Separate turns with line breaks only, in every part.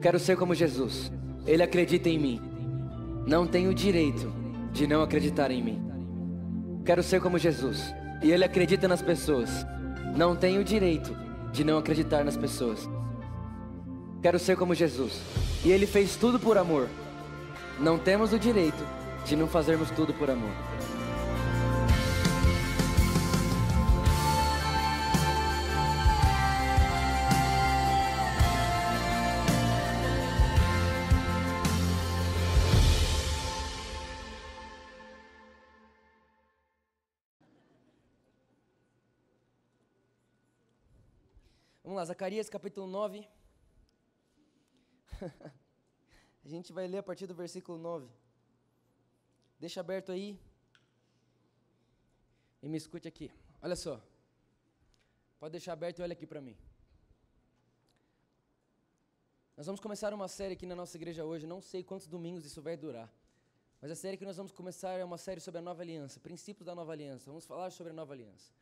Quero ser como Jesus. Ele acredita em mim. Não tenho direito de não acreditar em mim. Quero ser como Jesus. E ele acredita nas pessoas. Não tenho direito de não acreditar nas pessoas. Quero ser como Jesus. E ele fez tudo por amor. Não temos o direito de não fazermos tudo por amor. Lá, Zacarias capítulo 9. a gente vai ler a partir do versículo 9. Deixa aberto aí. E me escute aqui. Olha só. Pode deixar aberto e olha aqui para mim. Nós vamos começar uma série aqui na nossa igreja hoje. Não sei quantos domingos isso vai durar. Mas a série que nós vamos começar é uma série sobre a nova aliança, princípios da nova aliança. Vamos falar sobre a nova aliança.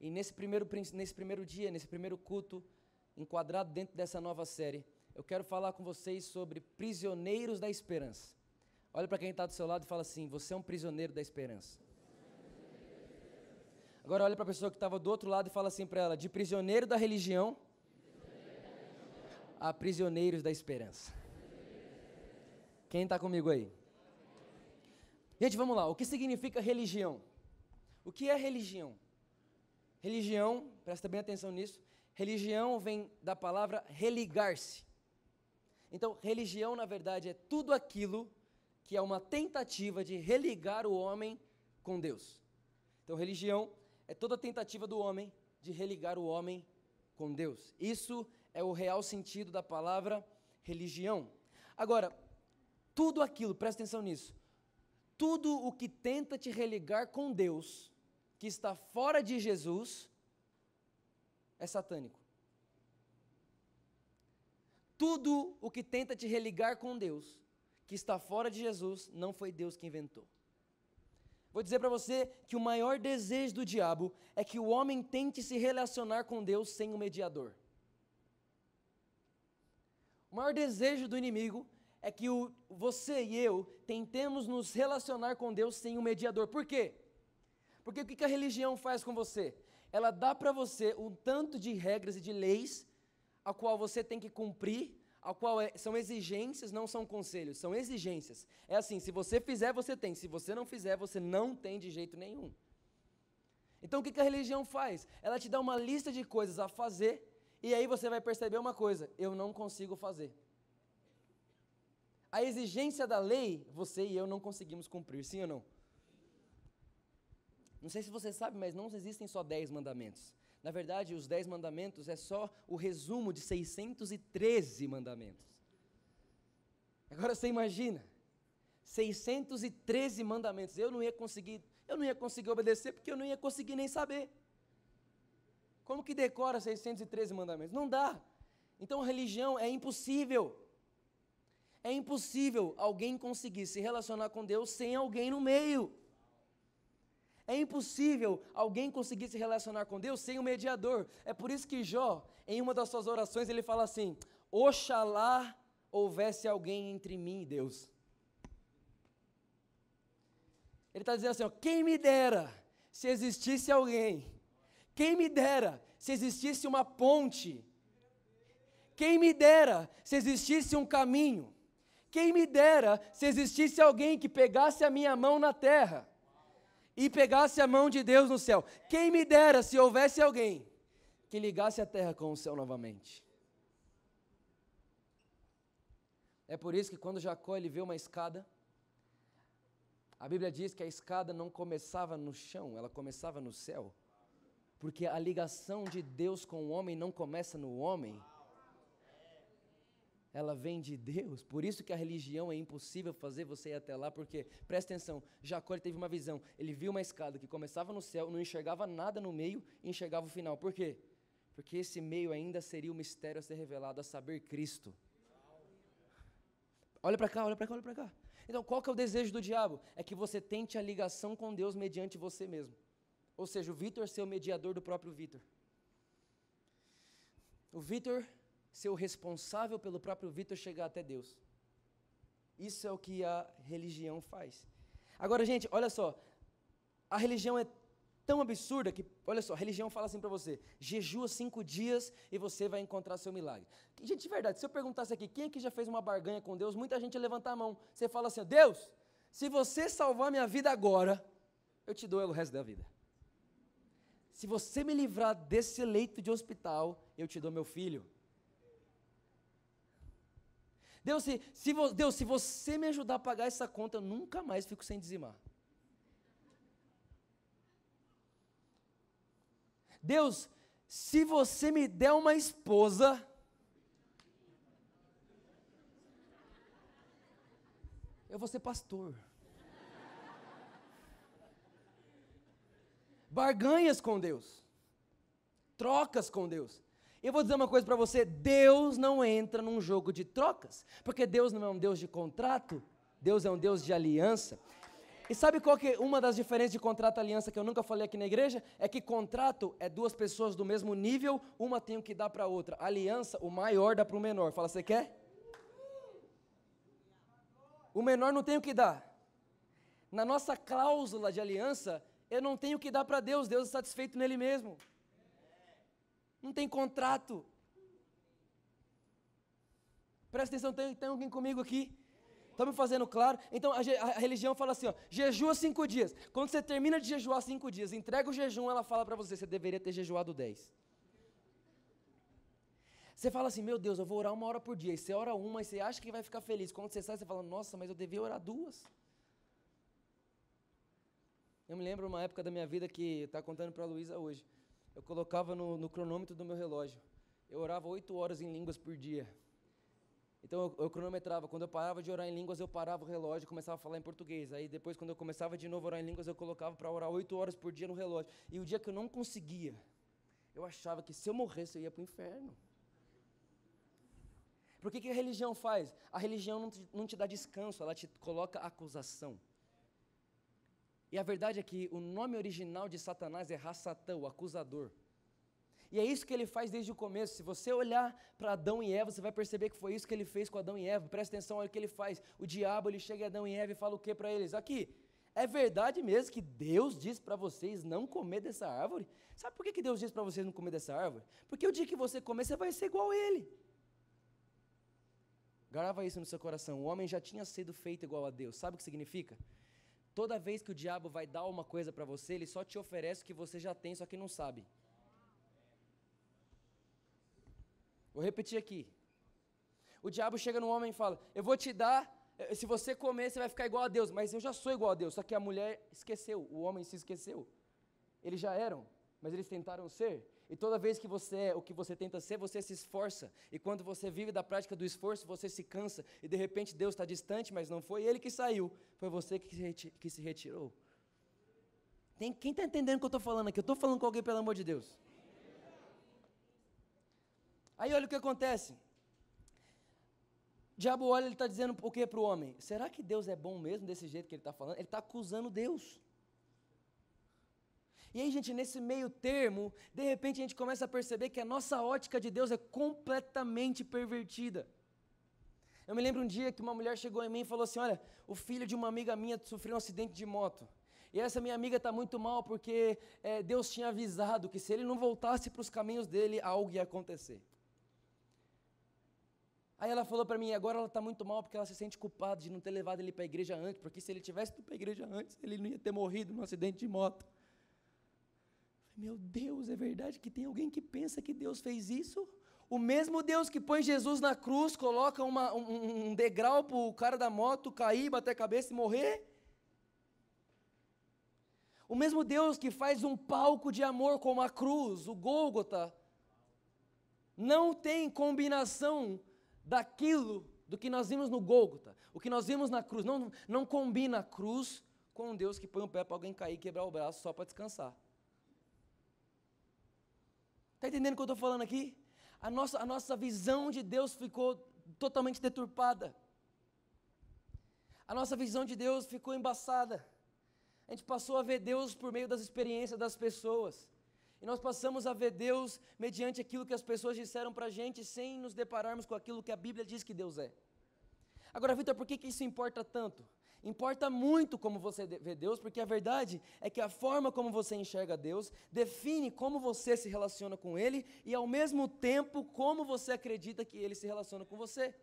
E nesse primeiro, nesse primeiro dia, nesse primeiro culto, enquadrado dentro dessa nova série, eu quero falar com vocês sobre prisioneiros da esperança. Olha para quem está do seu lado e fala assim: Você é um prisioneiro da esperança. Agora olha para a pessoa que estava do outro lado e fala assim para ela: De prisioneiro da religião a prisioneiros da esperança. Quem está comigo aí? Gente, vamos lá. O que significa religião? O que é religião? Religião, presta bem atenção nisso. Religião vem da palavra religar-se. Então, religião, na verdade, é tudo aquilo que é uma tentativa de religar o homem com Deus. Então, religião é toda tentativa do homem de religar o homem com Deus. Isso é o real sentido da palavra religião. Agora, tudo aquilo, presta atenção nisso, tudo o que tenta te religar com Deus que está fora de Jesus é satânico. Tudo o que tenta te religar com Deus, que está fora de Jesus, não foi Deus que inventou. Vou dizer para você que o maior desejo do diabo é que o homem tente se relacionar com Deus sem um mediador. O maior desejo do inimigo é que o, você e eu tentemos nos relacionar com Deus sem um mediador. Por quê? Porque o que a religião faz com você? Ela dá para você um tanto de regras e de leis, a qual você tem que cumprir, a qual é, são exigências, não são conselhos, são exigências. É assim, se você fizer, você tem, se você não fizer, você não tem de jeito nenhum. Então o que a religião faz? Ela te dá uma lista de coisas a fazer, e aí você vai perceber uma coisa: eu não consigo fazer. A exigência da lei, você e eu não conseguimos cumprir, sim ou não? Não sei se você sabe, mas não existem só 10 mandamentos. Na verdade, os 10 mandamentos é só o resumo de 613 mandamentos. Agora você imagina, 613 mandamentos. Eu não ia conseguir, eu não ia conseguir obedecer porque eu não ia conseguir nem saber. Como que decora 613 mandamentos? Não dá. Então, religião é impossível. É impossível alguém conseguir se relacionar com Deus sem alguém no meio. É impossível alguém conseguir se relacionar com Deus sem um mediador. É por isso que Jó, em uma das suas orações, ele fala assim: Oxalá houvesse alguém entre mim e Deus. Ele está dizendo assim: ó, quem me dera se existisse alguém, quem me dera se existisse uma ponte, quem me dera se existisse um caminho, quem me dera se existisse alguém que pegasse a minha mão na terra e pegasse a mão de Deus no céu. Quem me dera se houvesse alguém que ligasse a terra com o céu novamente. É por isso que quando Jacó ele vê uma escada, a Bíblia diz que a escada não começava no chão, ela começava no céu. Porque a ligação de Deus com o homem não começa no homem, ela vem de Deus. Por isso que a religião é impossível fazer você ir até lá, porque, presta atenção, Jacó teve uma visão. Ele viu uma escada que começava no céu, não enxergava nada no meio e enxergava o final. Por quê? Porque esse meio ainda seria o mistério a ser revelado, a saber Cristo. Olha para cá, olha para cá, olha para cá. Então, qual que é o desejo do diabo? É que você tente a ligação com Deus mediante você mesmo. Ou seja, o Vitor ser o mediador do próprio Vitor. O Vitor ser o responsável pelo próprio Vitor chegar até Deus. Isso é o que a religião faz. Agora, gente, olha só. A religião é tão absurda que, olha só, a religião fala assim para você: jejua cinco dias e você vai encontrar seu milagre. Gente, de verdade, se eu perguntasse aqui, quem aqui já fez uma barganha com Deus, muita gente ia levantar a mão. Você fala assim: Deus, se você salvar minha vida agora, eu te dou o resto da vida. Se você me livrar desse leito de hospital, eu te dou meu filho. Deus se, se, Deus, se você me ajudar a pagar essa conta, eu nunca mais fico sem dizimar. Deus, se você me der uma esposa, eu vou ser pastor. Barganhas com Deus, trocas com Deus. Eu vou dizer uma coisa para você: Deus não entra num jogo de trocas, porque Deus não é um Deus de contrato, Deus é um Deus de aliança. E sabe qual que é uma das diferenças de contrato e aliança que eu nunca falei aqui na igreja? É que contrato é duas pessoas do mesmo nível, uma tem o que dar para a outra. Aliança, o maior dá para o menor. Fala, você quer? O menor não tem o que dar. Na nossa cláusula de aliança, eu não tenho o que dar para Deus, Deus é satisfeito nele mesmo. Não tem contrato. Presta atenção, tem, tem alguém comigo aqui? Está me fazendo claro? Então a, a, religião fala assim: ó, jejua cinco dias. Quando você termina de jejuar cinco dias, entrega o jejum, ela fala para você: você deveria ter jejuado dez. Você fala assim: meu Deus, eu vou orar uma hora por dia. E você ora uma e você acha que vai ficar feliz. Quando você sai, você fala: nossa, mas eu devia orar duas. Eu me lembro uma época da minha vida que está contando para a Luísa hoje eu colocava no, no, cronômetro do meu relógio. Eu orava oito horas em línguas por dia. Então eu, eu, cronometrava. Quando eu parava de orar em línguas, eu parava o relógio e começava a falar em português. Aí depois, quando eu começava de novo a orar em línguas, eu colocava para orar oito horas por dia no relógio. E o dia que eu não conseguia, eu achava que se eu morresse eu ia para o inferno. Por que, que a religião faz? A religião não te, não te dá descanso, ela te coloca acusação. E a verdade é que o nome original de Satanás é Rassatã, o acusador. E é isso que ele faz desde o começo. Se você olhar para Adão e Eva, você vai perceber que foi isso que ele fez com Adão e Eva. Presta atenção, olha o que ele faz. O diabo, ele chega a Adão e Eva e fala o que para eles? Aqui, é verdade mesmo que Deus diz para vocês não comer dessa árvore? Sabe por que, que Deus diz para vocês não comer dessa árvore? Porque o dia que você comer, você vai ser igual a ele. Grava isso no seu coração. O homem já tinha sido feito igual a Deus. Sabe o que significa? Toda vez que o diabo vai dar uma coisa para você, ele só te oferece o que você já tem, só que não sabe. Vou repetir aqui. O diabo chega no homem e fala: Eu vou te dar, eh, se você comer, você vai ficar igual a Deus. Mas eu já sou igual a Deus. Só que a mulher esqueceu, o homem se esqueceu. Eles já eram, mas eles tentaram ser. E toda vez que você é o que você tenta ser, você se esforça. E quando você vive da prática do esforço, você se cansa. E de repente Deus está distante, mas não foi ele que saiu, foi você que, se retirou. Tem, quem está entendendo o que eu estou falando aqui? Eu estou falando com alguém, pelo amor de Deus. Aí olha o que acontece. O diabo olha, ele está dizendo o que para o homem? Será que Deus é bom mesmo desse jeito que ele está falando? Ele está acusando Deus. E aí, gente, nesse meio termo, de repente a gente começa a perceber que a nossa ótica de Deus é completamente pervertida. Eu me lembro um dia que uma mulher chegou em mim e falou assim: Olha, o filho de uma amiga minha sofreu um acidente de moto. E essa minha amiga está muito mal porque é, Deus tinha avisado que se ele não voltasse para os caminhos dele, algo ia acontecer. Aí ela falou para mim, agora ela está muito mal porque ela se sente culpada de não ter levado ele para a igreja antes, porque se ele tivesse ido para a igreja antes, ele não ia ter morrido num acidente de moto. Meu Deus, é verdade que tem alguém que pensa que Deus fez isso? O mesmo Deus que põe Jesus na cruz, coloca uma, um, um degrau para o cara da moto cair, bater a cabeça e morrer? O mesmo Deus que faz um palco de amor como a cruz, o Gólgota, não tem combinação daquilo do que nós vimos no Gólgota, o que nós vimos na cruz, não, não combina a cruz com um Deus que põe o pé para alguém cair e quebrar o braço só para descansar. Está entendendo o que eu estou falando aqui? A nossa, a nossa visão de Deus ficou totalmente deturpada. A nossa visão de Deus ficou embaçada. A gente passou a ver Deus por meio das experiências das pessoas. E nós passamos a ver Deus mediante aquilo que as pessoas disseram para a gente, sem nos depararmos com aquilo que a Bíblia diz que Deus é. Agora, Vitor, por que, que isso importa tanto? Importa muito como você vê Deus, porque a verdade é que a forma como você enxerga Deus define como você se relaciona com Ele e, ao mesmo tempo, como você acredita que Ele se relaciona com você.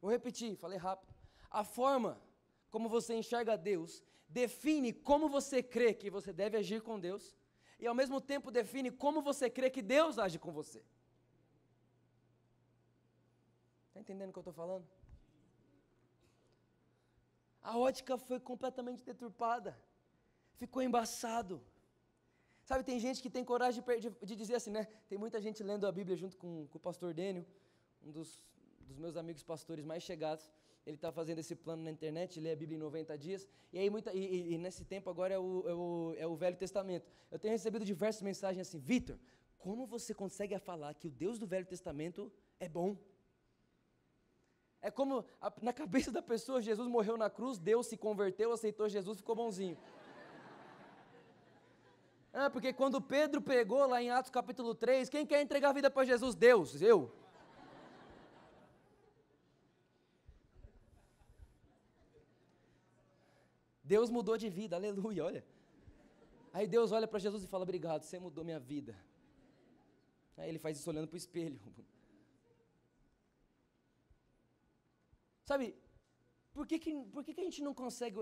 Vou repetir, falei rápido. A forma como você enxerga Deus define como você crê que você deve agir com Deus e, ao mesmo tempo, define como você crê que Deus age com você. Está entendendo o que eu estou falando? A ótica foi completamente deturpada. Ficou embaçado. Sabe, tem gente que tem coragem de, de, dizer assim, né? Tem muita gente lendo a Bíblia junto com, com o pastor Dênio, um dos, dos, meus amigos pastores mais chegados. Ele está fazendo esse plano na internet, lê a Bíblia em 90 dias. E aí, muita, e, e nesse tempo agora é o, é, o, é o Velho Testamento. Eu tenho recebido diversas mensagens assim, Vitor, como você consegue falar que o Deus do Velho Testamento é bom? É como a, na cabeça da pessoa, Jesus morreu na cruz, Deus se converteu, aceitou Jesus, ficou bonzinho. É, porque quando Pedro pegou lá em Atos capítulo 3, quem quer entregar a vida para Jesus? Deus, eu. Deus mudou de vida, aleluia, olha. Aí Deus olha para Jesus e fala: Obrigado, você mudou minha vida. Aí ele faz isso olhando para o espelho. Sabe, por que, que, por que, que a gente não consegue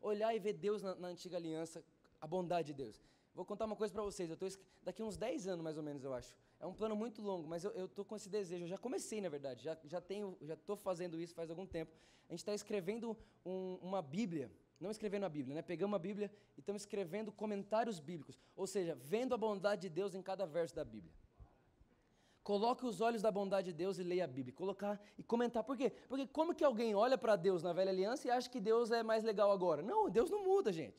olhar e ver Deus na, na antiga aliança, a bondade de Deus? Vou contar uma coisa para vocês, eu tô, daqui uns 10 anos mais ou menos, eu acho. É um plano muito longo, mas eu estou com esse desejo, eu já comecei na verdade, já, já tenho, já estou fazendo isso faz algum tempo. A gente está escrevendo um, uma Bíblia, não escrevendo a Bíblia, né? Pegamos a Bíblia e estamos escrevendo comentários bíblicos, ou seja, vendo a bondade de Deus em cada verso da Bíblia. Coloque os olhos da bondade de Deus e leia a Bíblia. Colocar e comentar. Por quê? Porque como que alguém olha para Deus na velha aliança e acha que Deus é mais legal agora? Não, Deus não muda, gente.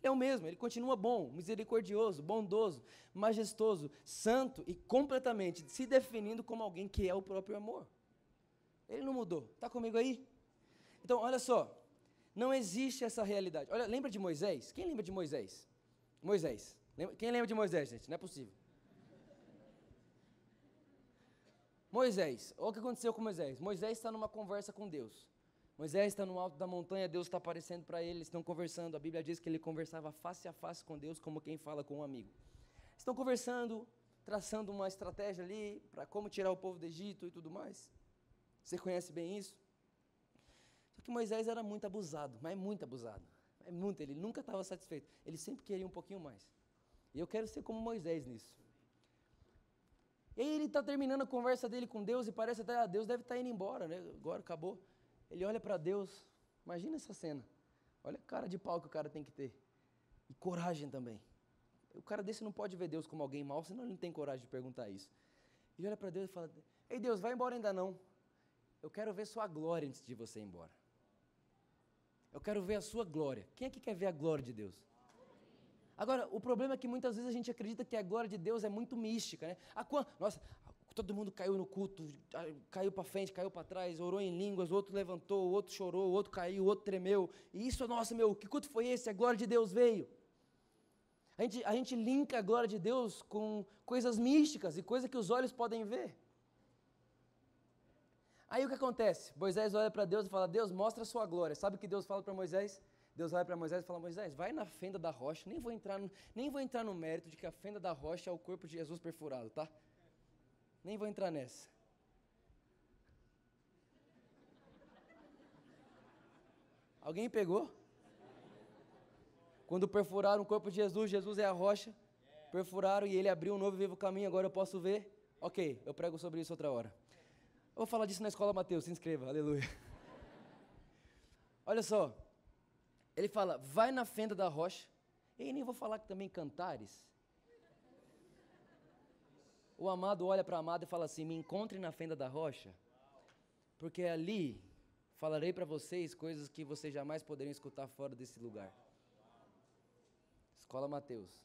Ele é o mesmo, ele continua bom, misericordioso, bondoso, majestoso, santo e completamente se definindo como alguém que é o próprio amor. Ele não mudou. Está comigo aí? Então, olha só. Não existe essa realidade. Olha, lembra de Moisés? Quem lembra de Moisés? Moisés. Quem lembra de Moisés, gente? Não é possível. Moisés, olha o que aconteceu com Moisés. Moisés está numa conversa com Deus. Moisés está no alto da montanha, Deus está aparecendo para ele, eles estão conversando. A Bíblia diz que ele conversava face a face com Deus, como quem fala com um amigo. Estão conversando, traçando uma estratégia ali para como tirar o povo do Egito e tudo mais. Você conhece bem isso? Só que Moisés era muito abusado, mas muito abusado. É muito, ele nunca estava satisfeito. Ele sempre queria um pouquinho mais. E eu quero ser como Moisés nisso. E aí ele está terminando a conversa dele com Deus e parece até, ah, Deus deve estar tá indo embora, né? Agora acabou. Ele olha para Deus, imagina essa cena. Olha a cara de pau que o cara tem que ter. E coragem também. O cara desse não pode ver Deus como alguém mau, senão ele não tem coragem de perguntar isso. E olha para Deus e fala: Ei Deus, vai embora ainda não. Eu quero ver sua glória antes de você ir embora. Eu quero ver a sua glória. Quem é que quer ver a glória de Deus? Agora, o problema é que muitas vezes a gente acredita que a glória de Deus é muito mística, né? A, nossa, todo mundo caiu no culto, caiu para frente, caiu para trás, orou em línguas, o outro levantou, o outro chorou, o outro caiu, o outro tremeu. E isso, nossa, meu, que culto foi esse? A glória de Deus veio. A gente, a gente linka a glória de Deus com coisas místicas e coisas que os olhos podem ver. Aí o que acontece? Moisés olha para Deus e fala: Deus, mostra a sua glória. Sabe o que Deus fala para Moisés? Deus olha para Moisés e fala: Moisés, vai na fenda da rocha. Nem vou, entrar no, nem vou entrar no mérito de que a fenda da rocha é o corpo de Jesus perfurado, tá? Nem vou entrar nessa. Alguém pegou? Quando perfuraram o corpo de Jesus, Jesus é a rocha. Perfuraram e ele abriu um novo e vivo caminho, agora eu posso ver. Ok, eu prego sobre isso outra hora. Eu vou falar disso na escola Mateus, se inscreva, aleluia. Olha só, ele fala, vai na fenda da rocha. E nem vou falar que também cantares. O amado olha para a amada e fala assim: Me encontre na fenda da rocha, porque ali falarei para vocês coisas que vocês jamais poderiam escutar fora desse lugar. Escola Mateus.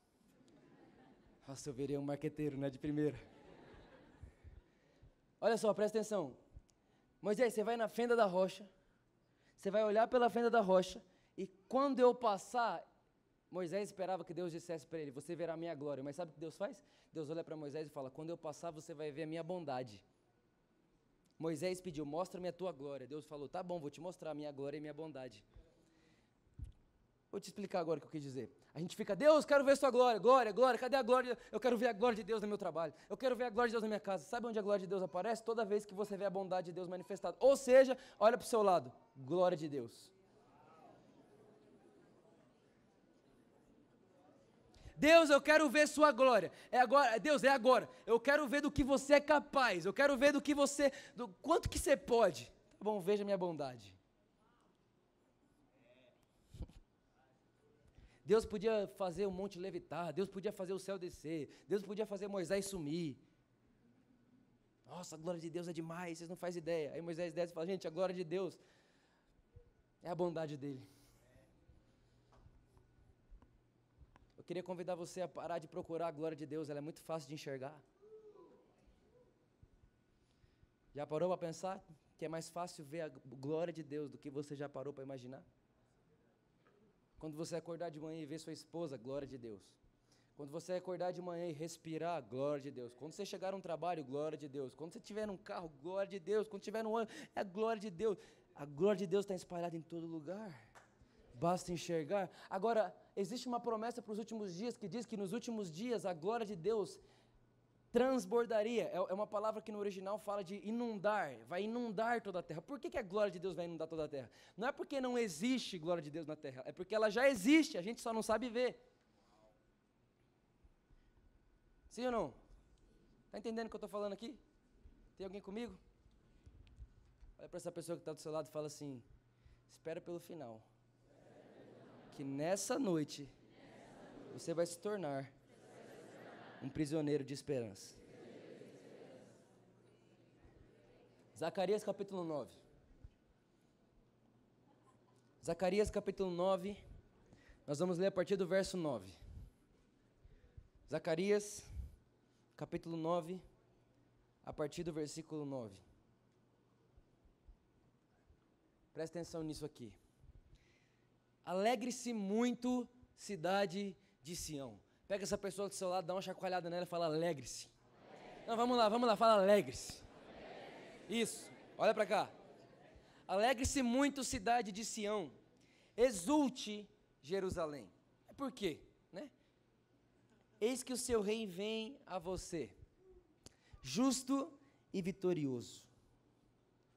Nossa, eu virei um marqueteiro, né? De primeira. Olha só, presta atenção. Moisés, você vai na fenda da rocha, você vai olhar pela fenda da rocha, quando eu passar, Moisés esperava que Deus dissesse para ele: Você verá a minha glória. Mas sabe o que Deus faz? Deus olha para Moisés e fala: Quando eu passar, você vai ver a minha bondade. Moisés pediu: Mostra-me a tua glória. Deus falou: Tá bom, vou te mostrar a minha glória e minha bondade. Vou te explicar agora o que eu quis dizer. A gente fica, Deus, quero ver sua glória, glória, glória, cadê a glória? Eu quero ver a glória de Deus no meu trabalho. Eu quero ver a glória de Deus na minha casa. Sabe onde a glória de Deus aparece? Toda vez que você vê a bondade de Deus manifestada. Ou seja, olha para o seu lado, glória de Deus. Deus, eu quero ver sua glória. É agora, Deus, é agora. Eu quero ver do que você é capaz. Eu quero ver do que você, do quanto que você pode. Tá bom, veja minha bondade. Deus podia fazer o monte levitar, Deus podia fazer o céu descer, Deus podia fazer Moisés sumir. Nossa, a glória de Deus é demais, vocês não fazem ideia. Aí Moisés desce e fala: gente, a glória de Deus é a bondade dele. Queria convidar você a parar de procurar a glória de Deus, ela é muito fácil de enxergar. Já parou para pensar que é mais fácil ver a glória de Deus do que você já parou para imaginar? Quando você acordar de manhã e ver sua esposa, glória de Deus. Quando você acordar de manhã e respirar, glória de Deus. Quando você chegar num trabalho, glória de Deus. Quando você estiver num carro, glória de Deus. Quando estiver no ônibus, é a glória de Deus. A glória de Deus está espalhada em todo lugar. Basta enxergar. Agora, existe uma promessa para os últimos dias que diz que nos últimos dias a glória de Deus transbordaria. É, é uma palavra que no original fala de inundar, vai inundar toda a terra. Por que, que a glória de Deus vai inundar toda a terra? Não é porque não existe glória de Deus na terra, é porque ela já existe, a gente só não sabe ver. Sim ou não? Está entendendo o que eu estou falando aqui? Tem alguém comigo? Olha para essa pessoa que está do seu lado e fala assim: espera pelo final. Que nessa noite você vai se tornar um prisioneiro de esperança. Zacarias capítulo 9. Zacarias capítulo 9, nós vamos ler a partir do verso 9. Zacarias capítulo 9, a partir do versículo 9. Presta atenção nisso aqui. Alegre-se muito, cidade de Sião. Pega essa pessoa do seu lado, dá uma chacoalhada nela e fala: alegre-se. Não, vamos lá, vamos lá, fala alegre-se. Isso, olha para cá. Alegre-se muito, cidade de Sião. Exulte, Jerusalém. É por quê? Né? Eis que o seu rei vem a você, justo e vitorioso,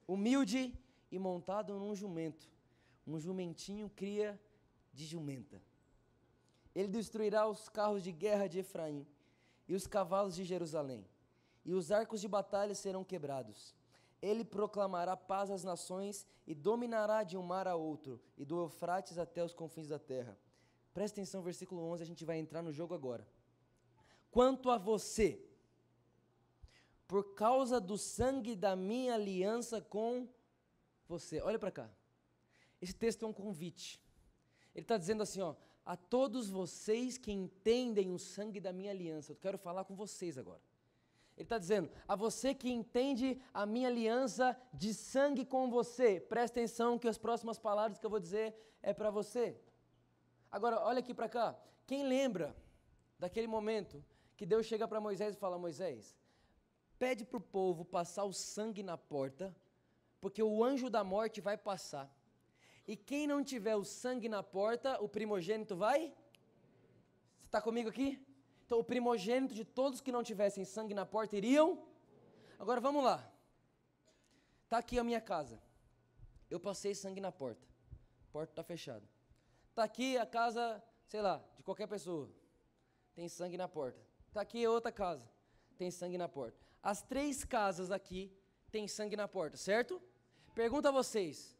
humilde e montado num jumento. Um jumentinho cria de jumenta. Ele destruirá os carros de guerra de Efraim e os cavalos de Jerusalém, e os arcos de batalha serão quebrados. Ele proclamará paz às nações e dominará de um mar a outro, e do Eufrates até os confins da terra. Presta atenção, versículo 11, a gente vai entrar no jogo agora. Quanto a você, por causa do sangue da minha aliança com você. Olha para cá. Esse texto é um convite. Ele está dizendo assim, ó, a todos vocês que entendem o sangue da minha aliança. Eu quero falar com vocês agora. Ele está dizendo, a você que entende a minha aliança de sangue com você, presta atenção que as próximas palavras que eu vou dizer é para você. Agora, olha aqui para cá. Quem lembra daquele momento que Deus chega para Moisés e fala: Moisés, pede para o povo passar o sangue na porta, porque o anjo da morte vai passar. E quem não tiver o sangue na porta, o primogênito vai? Você está comigo aqui? Então, o primogênito de todos que não tivessem sangue na porta iriam. Agora vamos lá. Está aqui a minha casa. Eu passei sangue na porta. A porta está fechada. Está aqui a casa, sei lá, de qualquer pessoa. Tem sangue na porta. Está aqui outra casa. Tem sangue na porta. As três casas aqui têm sangue na porta, certo? Pergunta a vocês: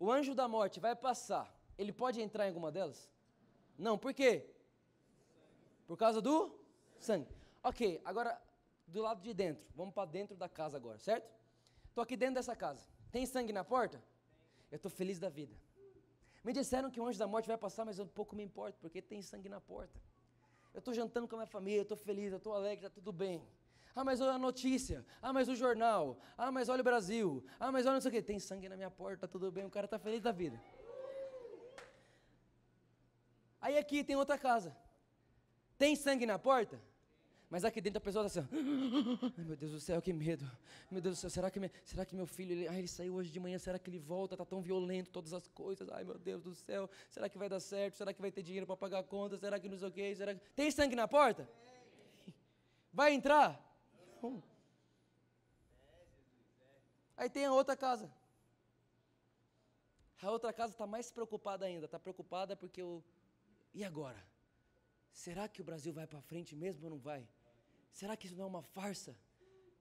o anjo da morte vai passar, ele pode entrar em alguma delas? Não, por quê? Por causa do sangue. Ok, agora do lado de dentro, vamos para dentro da casa agora, certo? Estou aqui dentro dessa casa. Tem sangue na porta? Eu estou feliz da vida. Me disseram que o anjo da morte vai passar, mas eu pouco me importo, porque tem sangue na porta. Eu estou jantando com a minha família, eu estou feliz, eu estou alegre, está tudo bem. Ah, mas olha a notícia. Ah, mas o jornal. Ah, mas olha o Brasil. Ah, mas olha não sei o quê. Tem sangue na minha porta, tudo bem. O cara está feliz da vida. Aí aqui tem outra casa. Tem sangue na porta? Mas aqui dentro a pessoa está assim, ai meu Deus do céu, que medo. Meu Deus do céu, será que, me, será que meu filho, ele, ai, ele saiu hoje de manhã, será que ele volta? Está tão violento todas as coisas. Ai meu Deus do céu, será que vai dar certo? Será que vai ter dinheiro para pagar a conta? Será que não sei o quê? Será que... Tem sangue na porta? Vai entrar? Aí tem a outra casa. A outra casa está mais preocupada ainda. Está preocupada porque o. E agora? Será que o Brasil vai para frente mesmo ou não vai? Será que isso não é uma farsa?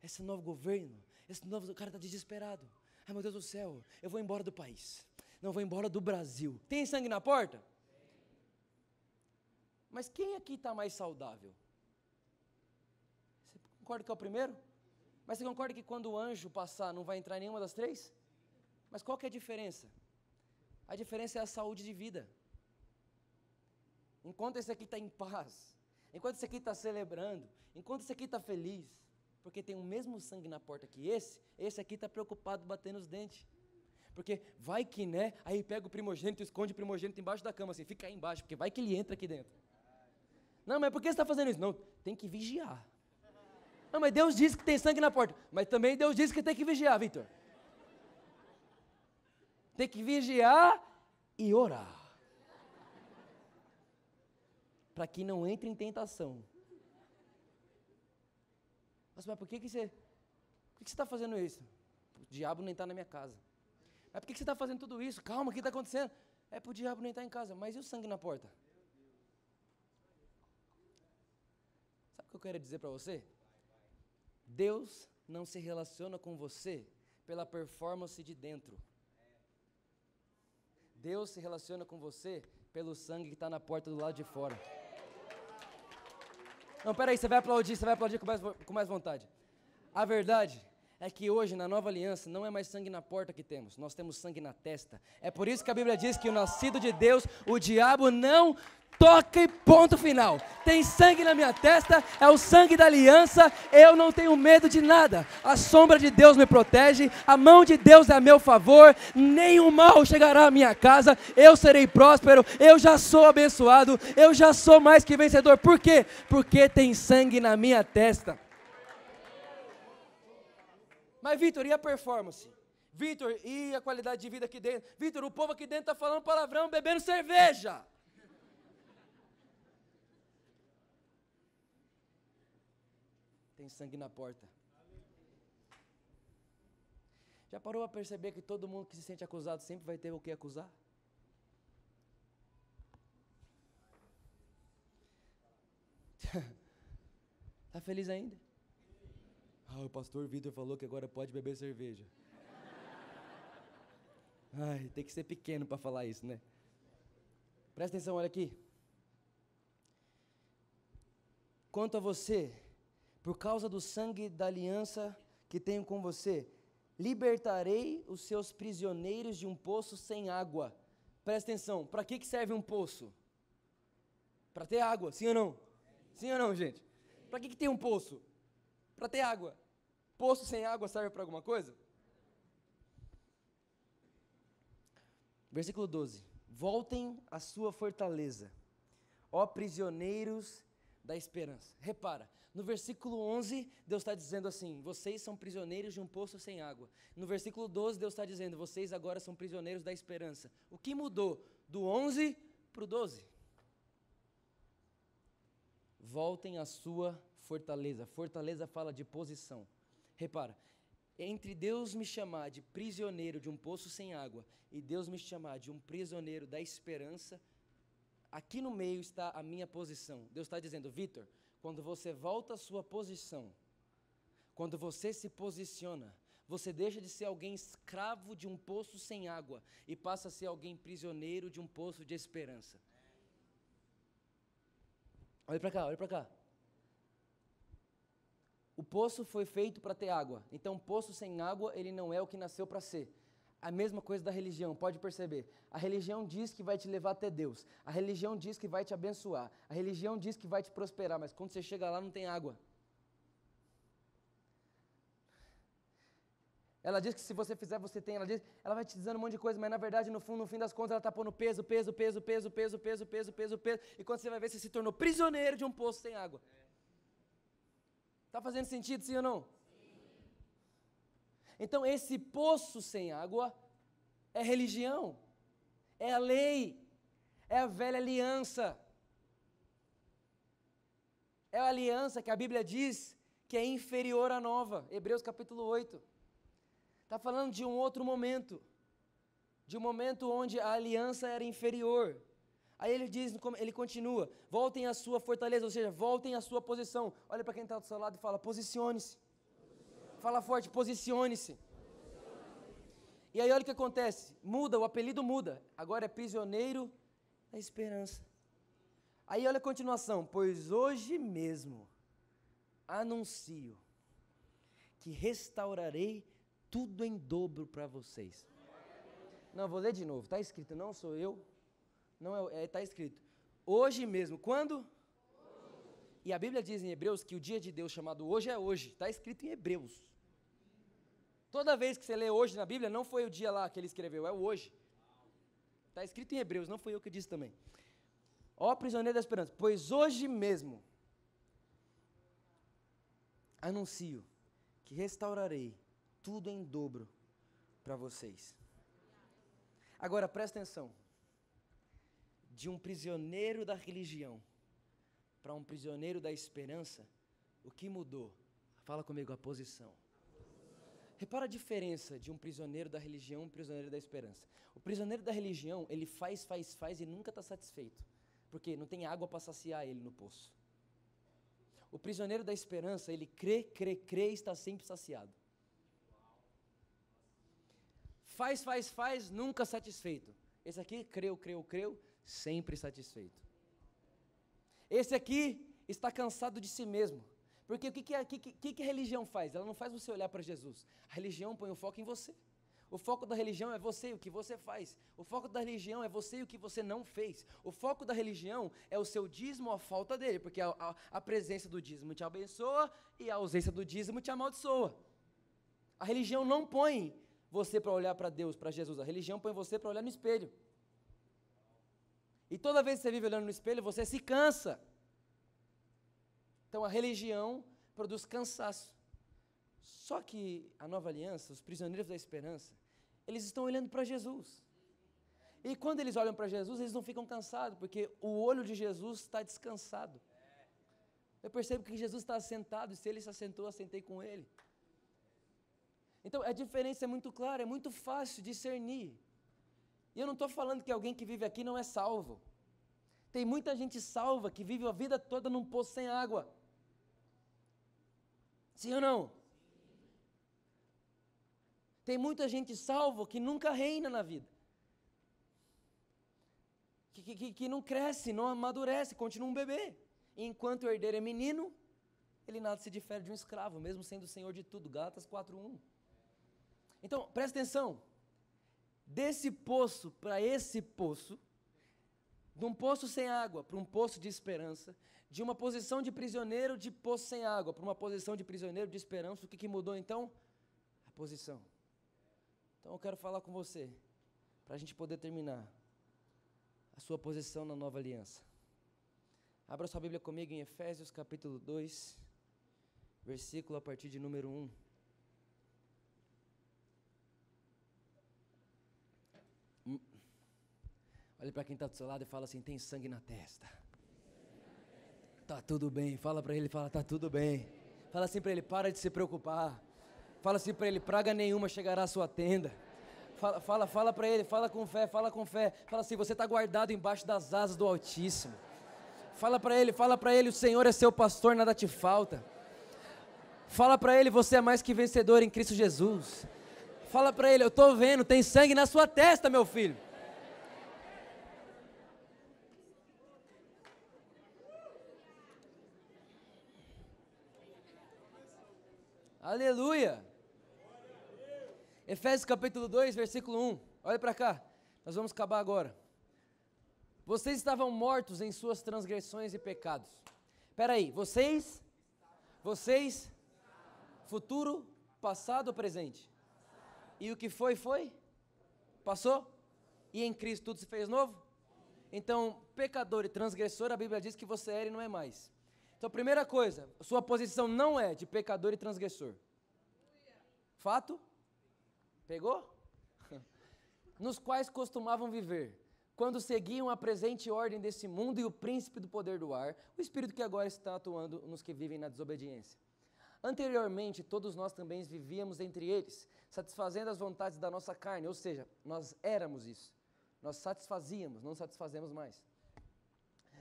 Esse novo governo, esse novo. O cara está desesperado. Ai meu Deus do céu, eu vou embora do país. Não vou embora do Brasil. Tem sangue na porta? Mas quem aqui está mais saudável? Concorda que é o primeiro? Mas você concorda que quando o anjo passar não vai entrar em nenhuma das três? Mas qual que é a diferença? A diferença é a saúde de vida. Enquanto esse aqui está em paz, enquanto esse aqui está celebrando, enquanto esse aqui está feliz, porque tem o mesmo sangue na porta que esse, esse aqui está preocupado batendo os dentes. Porque vai que, né? Aí pega o primogênito, esconde o primogênito embaixo da cama, assim, fica aí embaixo, porque vai que ele entra aqui dentro. Não, mas por que você está fazendo isso? Não, tem que vigiar. Não, mas Deus disse que tem sangue na porta. Mas também Deus disse que tem que vigiar, Vitor. Tem que vigiar e orar. Para que não entre em tentação. Mas, mas por que, que você. Por que você está fazendo isso? O diabo nem está na minha casa. Mas por que, que você está fazendo tudo isso? Calma, o que está acontecendo? É para o diabo nem estar em casa. Mas e o sangue na porta? Sabe o que eu quero dizer para você? Deus não se relaciona com você pela performance de dentro. Deus se relaciona com você pelo sangue que está na porta do lado de fora. Não, peraí, você vai aplaudir, você vai aplaudir com mais, com mais vontade. A verdade é que hoje, na nova aliança, não é mais sangue na porta que temos, nós temos sangue na testa. É por isso que a Bíblia diz que o nascido de Deus, o diabo não toca e ponto final. Tem sangue na minha testa, é o sangue da aliança, eu não tenho medo de nada. A sombra de Deus me protege, a mão de Deus é a meu favor, nenhum mal chegará à minha casa, eu serei próspero, eu já sou abençoado, eu já sou mais que vencedor. Por quê? Porque tem sangue na minha testa. Mas, Vitor, e a performance? Vitor, e a qualidade de vida aqui dentro? Vitor, o povo aqui dentro está falando palavrão, bebendo cerveja. Tem sangue na porta. Já parou a perceber que todo mundo que se sente acusado sempre vai ter o que acusar? Está feliz ainda? Ah, o pastor Vitor falou que agora pode beber cerveja. Ai, tem que ser pequeno para falar isso, né? Presta atenção, olha aqui. Quanto a você, por causa do sangue da aliança que tenho com você, libertarei os seus prisioneiros de um poço sem água. Presta atenção, para que, que serve um poço? Para ter água, sim ou não? Sim ou não, gente? Para que, que tem um poço? Para ter água. Poço sem água serve para alguma coisa? Versículo 12: Voltem à sua fortaleza, ó prisioneiros da esperança. Repara, no versículo 11, Deus está dizendo assim: vocês são prisioneiros de um poço sem água. No versículo 12, Deus está dizendo: vocês agora são prisioneiros da esperança. O que mudou do 11 para o 12? Voltem à sua fortaleza. Fortaleza fala de posição. Repara, entre Deus me chamar de prisioneiro de um poço sem água e Deus me chamar de um prisioneiro da esperança, aqui no meio está a minha posição. Deus está dizendo, Vitor, quando você volta à sua posição, quando você se posiciona, você deixa de ser alguém escravo de um poço sem água e passa a ser alguém prisioneiro de um poço de esperança. Olha para cá, olha para cá. O poço foi feito para ter água. Então, poço sem água, ele não é o que nasceu para ser. A mesma coisa da religião, pode perceber. A religião diz que vai te levar até Deus. A religião diz que vai te abençoar. A religião diz que vai te prosperar, mas quando você chega lá não tem água. Ela diz que se você fizer, você tem. Ela diz, ela vai te dizendo um monte de coisa, mas na verdade, no, fundo, no fim das contas, ela está pondo peso, peso, peso, peso, peso, peso, peso, peso, peso. E quando você vai ver, você se tornou prisioneiro de um poço sem água. Está fazendo sentido, sim ou não? Então, esse poço sem água é religião, é a lei, é a velha aliança. É a aliança que a Bíblia diz que é inferior à nova. Hebreus capítulo 8. Está falando de um outro momento. De um momento onde a aliança era inferior. Aí ele diz, ele continua: voltem à sua fortaleza, ou seja, voltem à sua posição. Olha para quem está do seu lado e fala: posicione-se. Fala forte, posicione-se. E aí olha o que acontece: muda, o apelido muda. Agora é prisioneiro da esperança. Aí olha a continuação: pois hoje mesmo anuncio que restaurarei tudo em dobro para vocês. Não, vou ler de novo. Está escrito, não sou eu. Não é, está é, escrito. Hoje mesmo. Quando? Hoje. E a Bíblia diz em Hebreus que o dia de Deus chamado hoje é hoje. Está escrito em Hebreus. Toda vez que você lê hoje na Bíblia, não foi o dia lá que ele escreveu, é o hoje. Está escrito em Hebreus, não foi eu que disse também. Ó prisioneiro da esperança, pois hoje mesmo anuncio que restaurarei tudo em dobro para vocês. Agora presta atenção. De um prisioneiro da religião para um prisioneiro da esperança, o que mudou? Fala comigo a posição. Repara a diferença de um prisioneiro da religião e um prisioneiro da esperança. O prisioneiro da religião, ele faz, faz, faz e nunca está satisfeito. Porque não tem água para saciar ele no poço. O prisioneiro da esperança, ele crê, crê, crê e está sempre saciado. Faz, faz, faz, nunca satisfeito. Esse aqui, creu, creu, creu, sempre satisfeito. Esse aqui está cansado de si mesmo. Porque o que, que, a, que, que, que a religião faz? Ela não faz você olhar para Jesus. A religião põe o foco em você. O foco da religião é você e o que você faz. O foco da religião é você e o que você não fez. O foco da religião é o seu dízimo ou a falta dele, porque a, a, a presença do dízimo te abençoa e a ausência do dízimo te amaldiçoa. A religião não põe você para olhar para Deus, para Jesus. A religião põe você para olhar no espelho. E toda vez que você vive olhando no espelho, você se cansa. Então a religião produz cansaço. Só que a nova aliança, os prisioneiros da esperança, eles estão olhando para Jesus. E quando eles olham para Jesus, eles não ficam cansados, porque o olho de Jesus está descansado. Eu percebo que Jesus está assentado, e se ele se assentou, assentei com ele. Então a diferença é muito clara, é muito fácil discernir. E eu não estou falando que alguém que vive aqui não é salvo. Tem muita gente salva que vive a vida toda num poço sem água. Sim ou não? Tem muita gente salva que nunca reina na vida. Que, que, que não cresce, não amadurece, continua um bebê. enquanto o herdeiro é menino, ele nada se difere de um escravo, mesmo sendo o senhor de tudo. Gálatas 4.1. Então, presta atenção. Desse poço para esse poço, de um poço sem água para um poço de esperança, de uma posição de prisioneiro de poço sem água para uma posição de prisioneiro de esperança, o que, que mudou então? A posição. Então eu quero falar com você, para a gente poder terminar, a sua posição na nova aliança. Abra sua Bíblia comigo em Efésios capítulo 2, versículo a partir de número 1. Olhe para quem está do seu lado e fala assim: tem sangue na testa. Tá tudo bem. Fala para ele, fala, tá tudo bem. Fala assim para ele, para de se preocupar. Fala assim para ele: praga nenhuma chegará à sua tenda. Fala, fala, fala para ele, fala com fé, fala com fé. Fala assim: você está guardado embaixo das asas do Altíssimo. Fala para ele, fala para ele: o Senhor é seu pastor, nada te falta. Fala para ele: você é mais que vencedor em Cristo Jesus. Fala para ele: eu estou vendo, tem sangue na sua testa, meu filho. Aleluia. Efésios capítulo 2, versículo 1. Olha para cá. Nós vamos acabar agora. Vocês estavam mortos em suas transgressões e pecados. Espera aí, vocês? Vocês? Futuro, passado ou presente? E o que foi, foi? Passou? E em Cristo tudo se fez novo? Então, pecador e transgressor, a Bíblia diz que você era e não é mais. Então, primeira coisa, sua posição não é de pecador e transgressor. Fato? Pegou? Nos quais costumavam viver, quando seguiam a presente ordem desse mundo e o príncipe do poder do ar, o espírito que agora está atuando nos que vivem na desobediência. Anteriormente, todos nós também vivíamos entre eles, satisfazendo as vontades da nossa carne, ou seja, nós éramos isso. Nós satisfazíamos, não satisfazemos mais.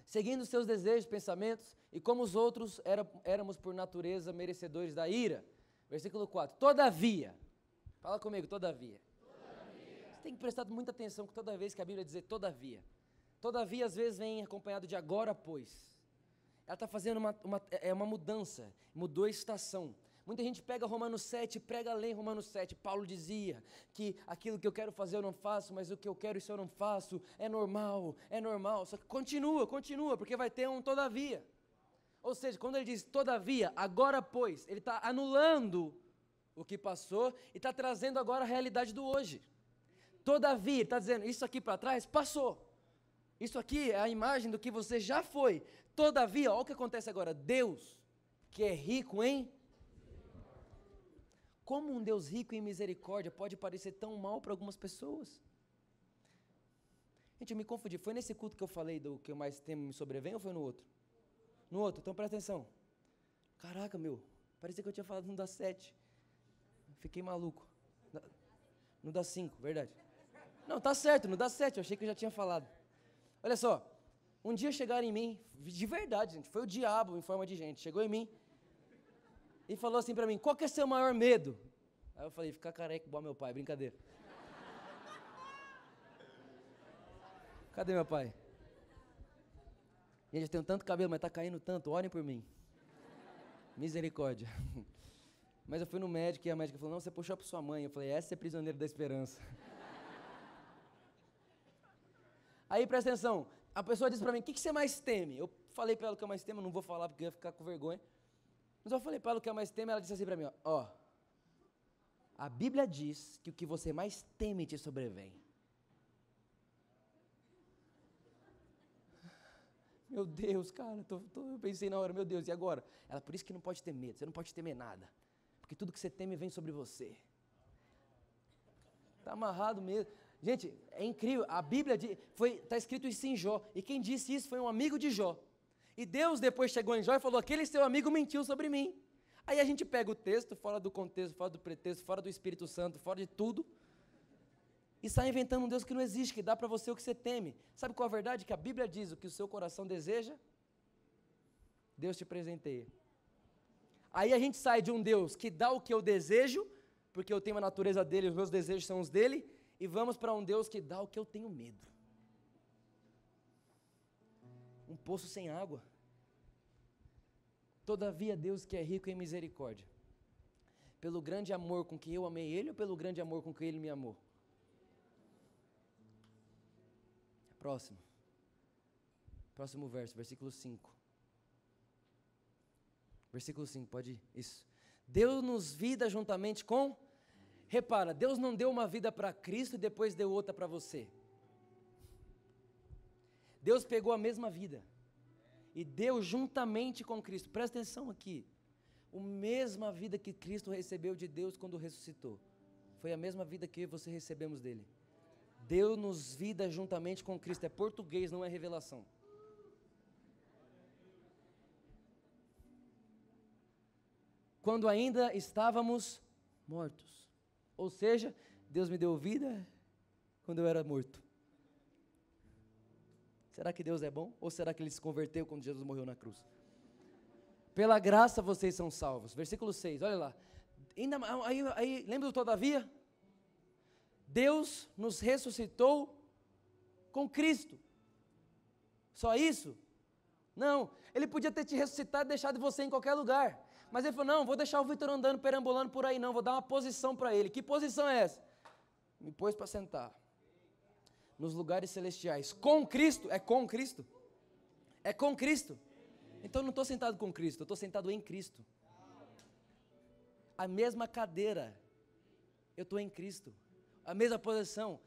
Seguindo seus desejos, pensamentos, e como os outros, era, éramos por natureza merecedores da ira. Versículo 4. Todavia, fala comigo, todavia. todavia. Você tem que prestar muita atenção que toda vez que a Bíblia dizer todavia. Todavia, às vezes, vem acompanhado de agora, pois ela está fazendo uma, uma, é uma mudança, mudou a estação. Muita gente pega Romanos 7, prega a lei Romanos 7. Paulo dizia que aquilo que eu quero fazer eu não faço, mas o que eu quero isso eu não faço. É normal, é normal. Só que continua, continua, porque vai ter um todavia. Ou seja, quando ele diz todavia, agora pois, ele está anulando o que passou e está trazendo agora a realidade do hoje. Todavia, está dizendo, isso aqui para trás passou. Isso aqui é a imagem do que você já foi. Todavia, olha o que acontece agora. Deus, que é rico em. Como um Deus rico em misericórdia pode parecer tão mal para algumas pessoas? Gente, eu me confundi. Foi nesse culto que eu falei do que mais temo me sobrevém ou foi no outro? No outro, então presta atenção. Caraca, meu, parecia que eu tinha falado no das sete. Fiquei maluco. No das cinco, verdade. Não, tá certo, no das sete, eu achei que eu já tinha falado. Olha só, um dia chegaram em mim, de verdade, gente, foi o diabo em forma de gente, chegou em mim e falou assim para mim: qual que é seu maior medo? Aí eu falei: ficar careca igual meu pai, brincadeira. Cadê meu pai? Gente, eu tenho tanto cabelo, mas tá caindo tanto, orem por mim. Misericórdia. Mas eu fui no médico e a médica falou: não, você puxou para sua mãe. Eu falei: essa é prisioneiro da esperança. Aí presta atenção, a pessoa disse para mim: o que, que, você mais teme? Eu falei para ela que eu mais temo, não vou falar porque ia ficar com vergonha. Mas eu falei para ela o que eu mais temo, ela disse assim para mim: ó, ó, a Bíblia diz que o que você mais teme te sobrevém. Meu Deus, cara, tô, tô, eu pensei na hora, meu Deus, e agora? Ela, por isso que não pode ter medo, você não pode temer nada. Porque tudo que você teme vem sobre você. Está amarrado mesmo. Gente, é incrível. A Bíblia está escrito isso em Jó. E quem disse isso foi um amigo de Jó. E Deus depois chegou em Jó e falou: aquele seu amigo mentiu sobre mim. Aí a gente pega o texto, fora do contexto, fora do pretexto, fora do Espírito Santo, fora de tudo, e sai inventando um Deus que não existe, que dá para você o que você teme. Sabe qual a verdade? Que a Bíblia diz o que o seu coração deseja, Deus te presenteia. Aí a gente sai de um Deus que dá o que eu desejo, porque eu tenho a natureza dele, os meus desejos são os dele, e vamos para um Deus que dá o que eu tenho medo. Um poço sem água. Todavia, Deus que é rico em misericórdia, pelo grande amor com que eu amei Ele ou pelo grande amor com que Ele me amou? Próximo. Próximo verso, versículo 5. Versículo 5, pode ir. Isso. Deu-nos vida juntamente com Repara, Deus não deu uma vida para Cristo e depois deu outra para você. Deus pegou a mesma vida e deu juntamente com Cristo. Presta atenção aqui. A mesma vida que Cristo recebeu de Deus quando ressuscitou. Foi a mesma vida que você recebemos dele. Deu-nos vida juntamente com Cristo. É português, não é revelação. Quando ainda estávamos mortos. Ou seja, Deus me deu vida quando eu era morto. Será que Deus é bom? Ou será que ele se converteu quando Jesus morreu na cruz? Pela graça vocês são salvos. Versículo 6, olha lá. Ainda, aí, aí, lembra do todavia? Deus nos ressuscitou com Cristo. Só isso? Não. Ele podia ter te ressuscitado e deixado você em qualquer lugar. Mas ele falou: não, vou deixar o Vitor andando, perambulando por aí, não, vou dar uma posição para ele. Que posição é essa? Me pôs para sentar nos lugares celestiais. Com Cristo? É com Cristo? É com Cristo. Então eu não estou sentado com Cristo, eu estou sentado em Cristo. A mesma cadeira Eu estou em Cristo. A mesma posição,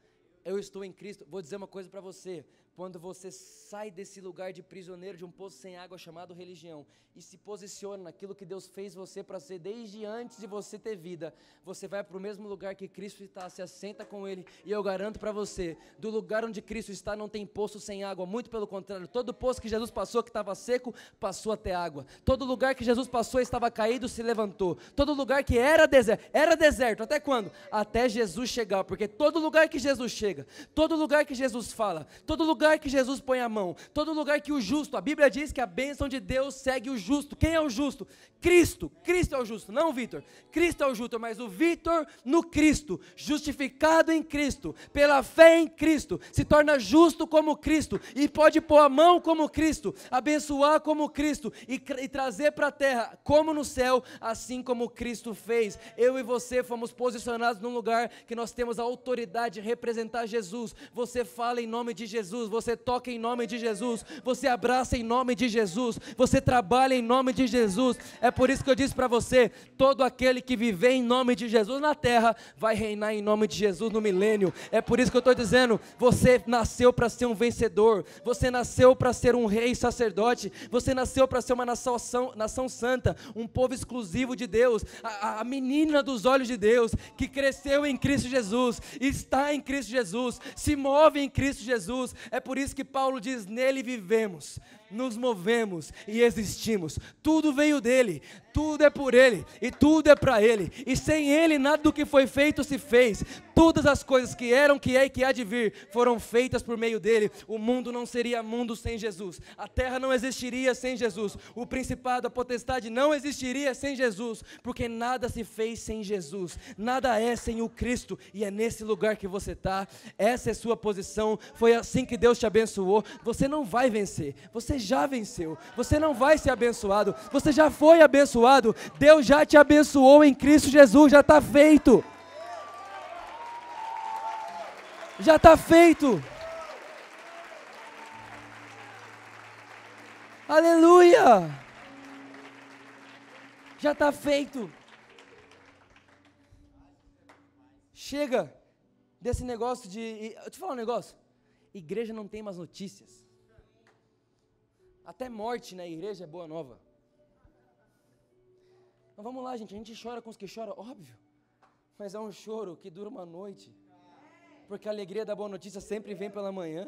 eu estou em Cristo. Vou dizer uma coisa para você. Quando você sai desse lugar de prisioneiro de um poço sem água chamado religião e se posiciona naquilo que Deus fez você para ser desde antes de você ter vida, você vai para o mesmo lugar que Cristo está, se assenta com Ele, e eu garanto para você: do lugar onde Cristo está não tem poço sem água, muito pelo contrário, todo poço que Jesus passou que estava seco, passou até água, todo lugar que Jesus passou estava caído, se levantou, todo lugar que era deserto, era deserto, até quando? Até Jesus chegar, porque todo lugar que Jesus chega, todo lugar que Jesus fala, todo lugar que Jesus põe a mão, todo lugar que o justo, a Bíblia diz que a bênção de Deus segue o justo. Quem é o justo? Cristo. Cristo é o justo, não Vitor. Cristo é o justo, mas o Vitor no Cristo, justificado em Cristo, pela fé em Cristo, se torna justo como Cristo e pode pôr a mão como Cristo, abençoar como Cristo e, e trazer para a terra como no céu, assim como Cristo fez. Eu e você fomos posicionados num lugar que nós temos a autoridade de representar Jesus. Você fala em nome de Jesus, você toca em nome de Jesus, você abraça em nome de Jesus, você trabalha em nome de Jesus. É por isso que eu disse para você: todo aquele que viver em nome de Jesus na terra vai reinar em nome de Jesus no milênio. É por isso que eu estou dizendo: você nasceu para ser um vencedor, você nasceu para ser um rei sacerdote, você nasceu para ser uma nação, nação santa, um povo exclusivo de Deus, a, a menina dos olhos de Deus, que cresceu em Cristo Jesus, está em Cristo Jesus, se move em Cristo Jesus. É por isso que Paulo diz: nele vivemos nos movemos e existimos. Tudo veio dele, tudo é por Ele e tudo é para Ele. E sem Ele nada do que foi feito se fez. Todas as coisas que eram, que é e que há de vir foram feitas por meio dele. O mundo não seria mundo sem Jesus. A terra não existiria sem Jesus. O principado, a potestade não existiria sem Jesus, porque nada se fez sem Jesus. Nada é sem o Cristo e é nesse lugar que você está. Essa é sua posição. Foi assim que Deus te abençoou. Você não vai vencer. Você já venceu. Você não vai ser abençoado. Você já foi abençoado Deus já te abençoou em Cristo Jesus, já está feito. Já está feito. Aleluia! Já está feito. Chega desse negócio de. Eu te falar um negócio. Igreja não tem mais notícias. Até morte na igreja é boa nova. Então vamos lá, gente, a gente chora com os que choram, óbvio. Mas é um choro que dura uma noite. Porque a alegria da boa notícia sempre vem pela manhã.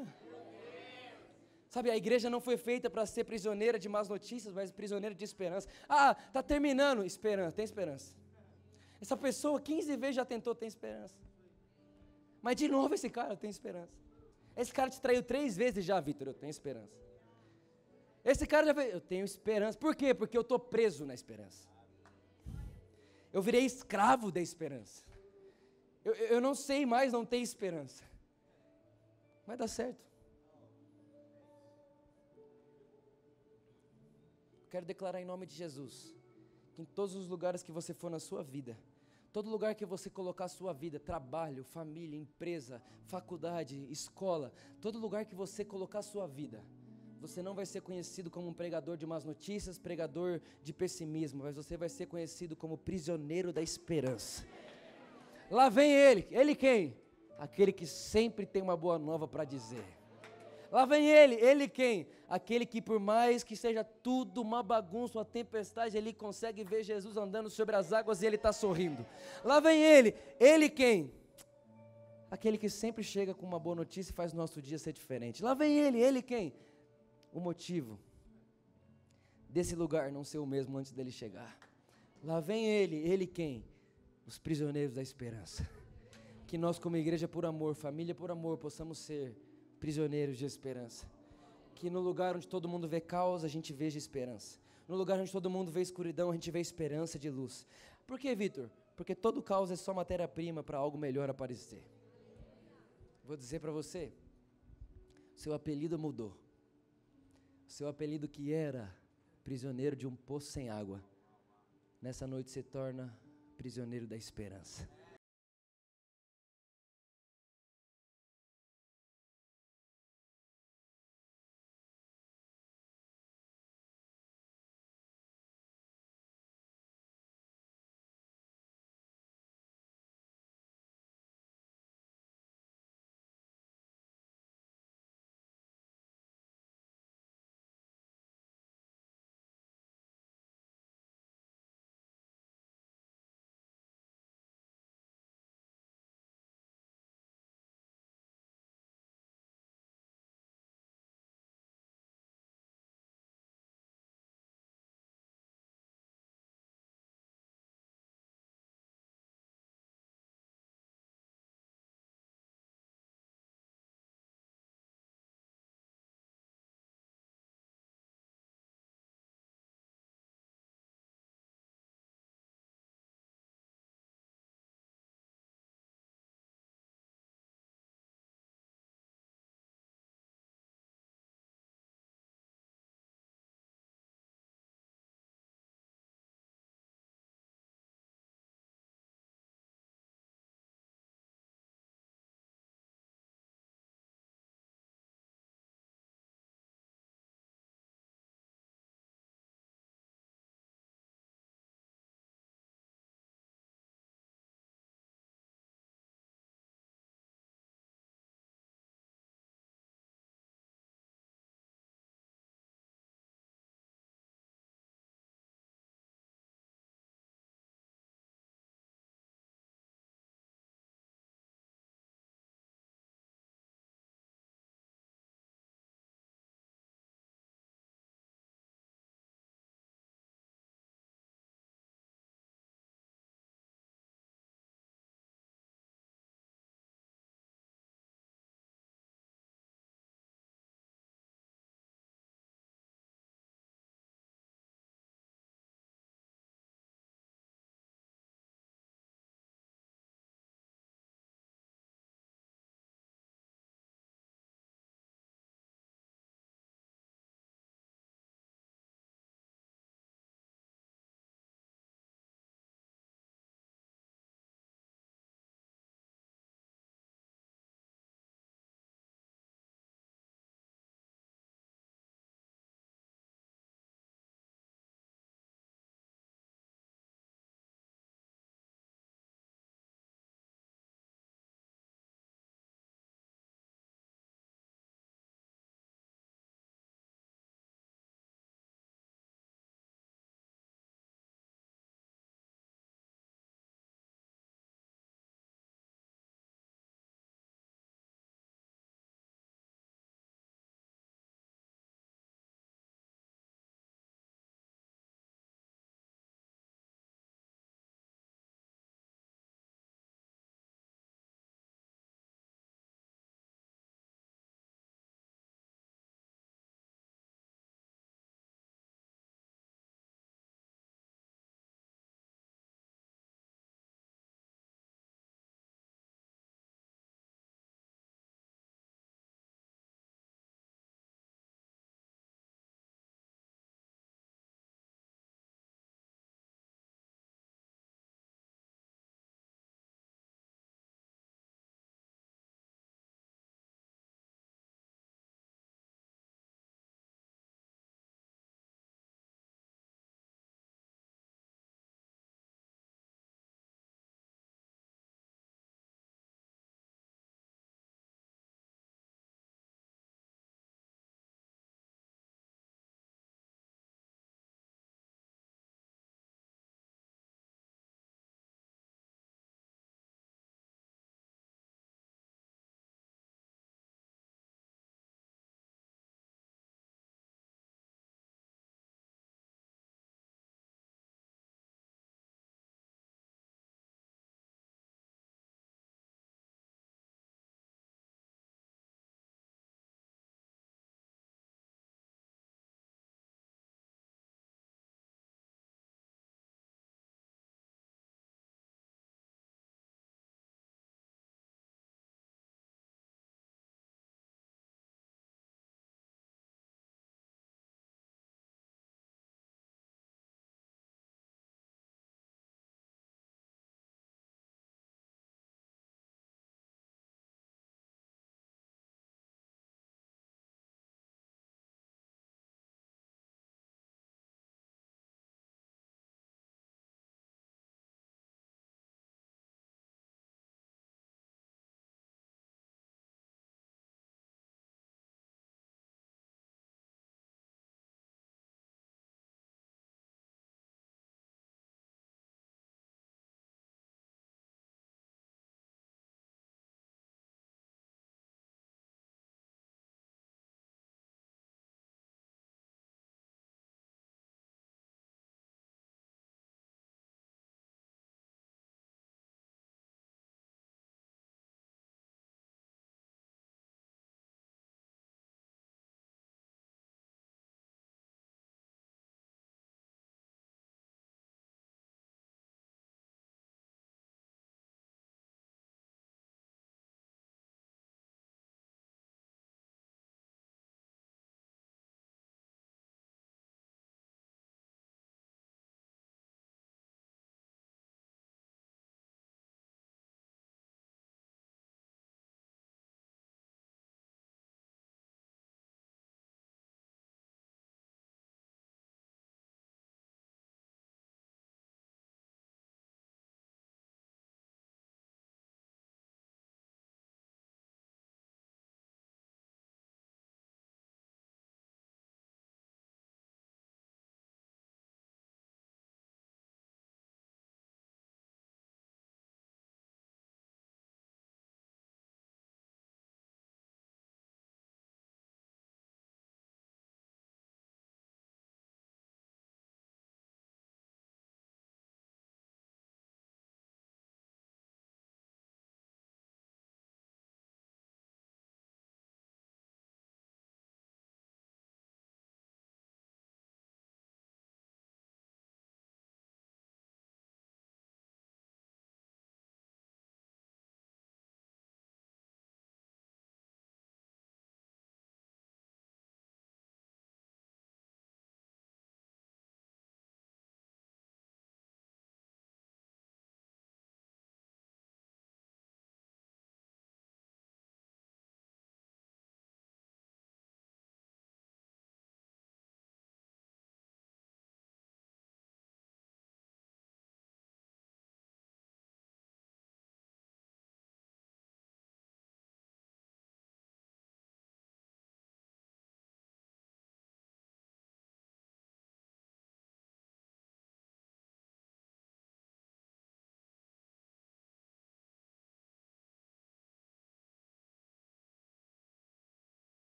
Sabe, a igreja não foi feita para ser prisioneira de más notícias, mas prisioneira de esperança. Ah, tá terminando, esperança, tem esperança. Essa pessoa 15 vezes já tentou, tem esperança. Mas de novo esse cara tem esperança. Esse cara te traiu três vezes já, Vitor, eu tenho esperança. Esse cara já fez, eu tenho esperança. Por quê? Porque eu estou preso na esperança. Eu virei escravo da esperança. Eu, eu não sei mais não ter esperança. Vai dar certo. Quero declarar em nome de Jesus que em todos os lugares que você for na sua vida, todo lugar que você colocar a sua vida, trabalho, família, empresa, faculdade, escola, todo lugar que você colocar a sua vida, você não vai ser conhecido como um pregador de más notícias, pregador de pessimismo, mas você vai ser conhecido como prisioneiro da esperança. Lá vem ele, ele quem? Aquele que sempre tem uma boa nova para dizer. Lá vem ele, ele quem? Aquele que por mais que seja tudo uma bagunça, uma tempestade, ele consegue ver Jesus andando sobre as águas e ele está sorrindo. Lá vem ele, ele quem? Aquele que sempre chega com uma boa notícia e faz nosso dia ser diferente. Lá vem ele, ele quem? O motivo desse lugar não ser o mesmo antes dele chegar. Lá vem ele, ele quem? Os prisioneiros da esperança. Que nós, como igreja por amor, família por amor, possamos ser prisioneiros de esperança. Que no lugar onde todo mundo vê caos, a gente veja esperança. No lugar onde todo mundo vê escuridão, a gente vê esperança de luz. Por que, Vitor? Porque todo caos é só matéria-prima para algo melhor aparecer. Vou dizer para você, seu apelido mudou. Seu apelido que era prisioneiro de um poço sem água, nessa noite se torna prisioneiro da esperança.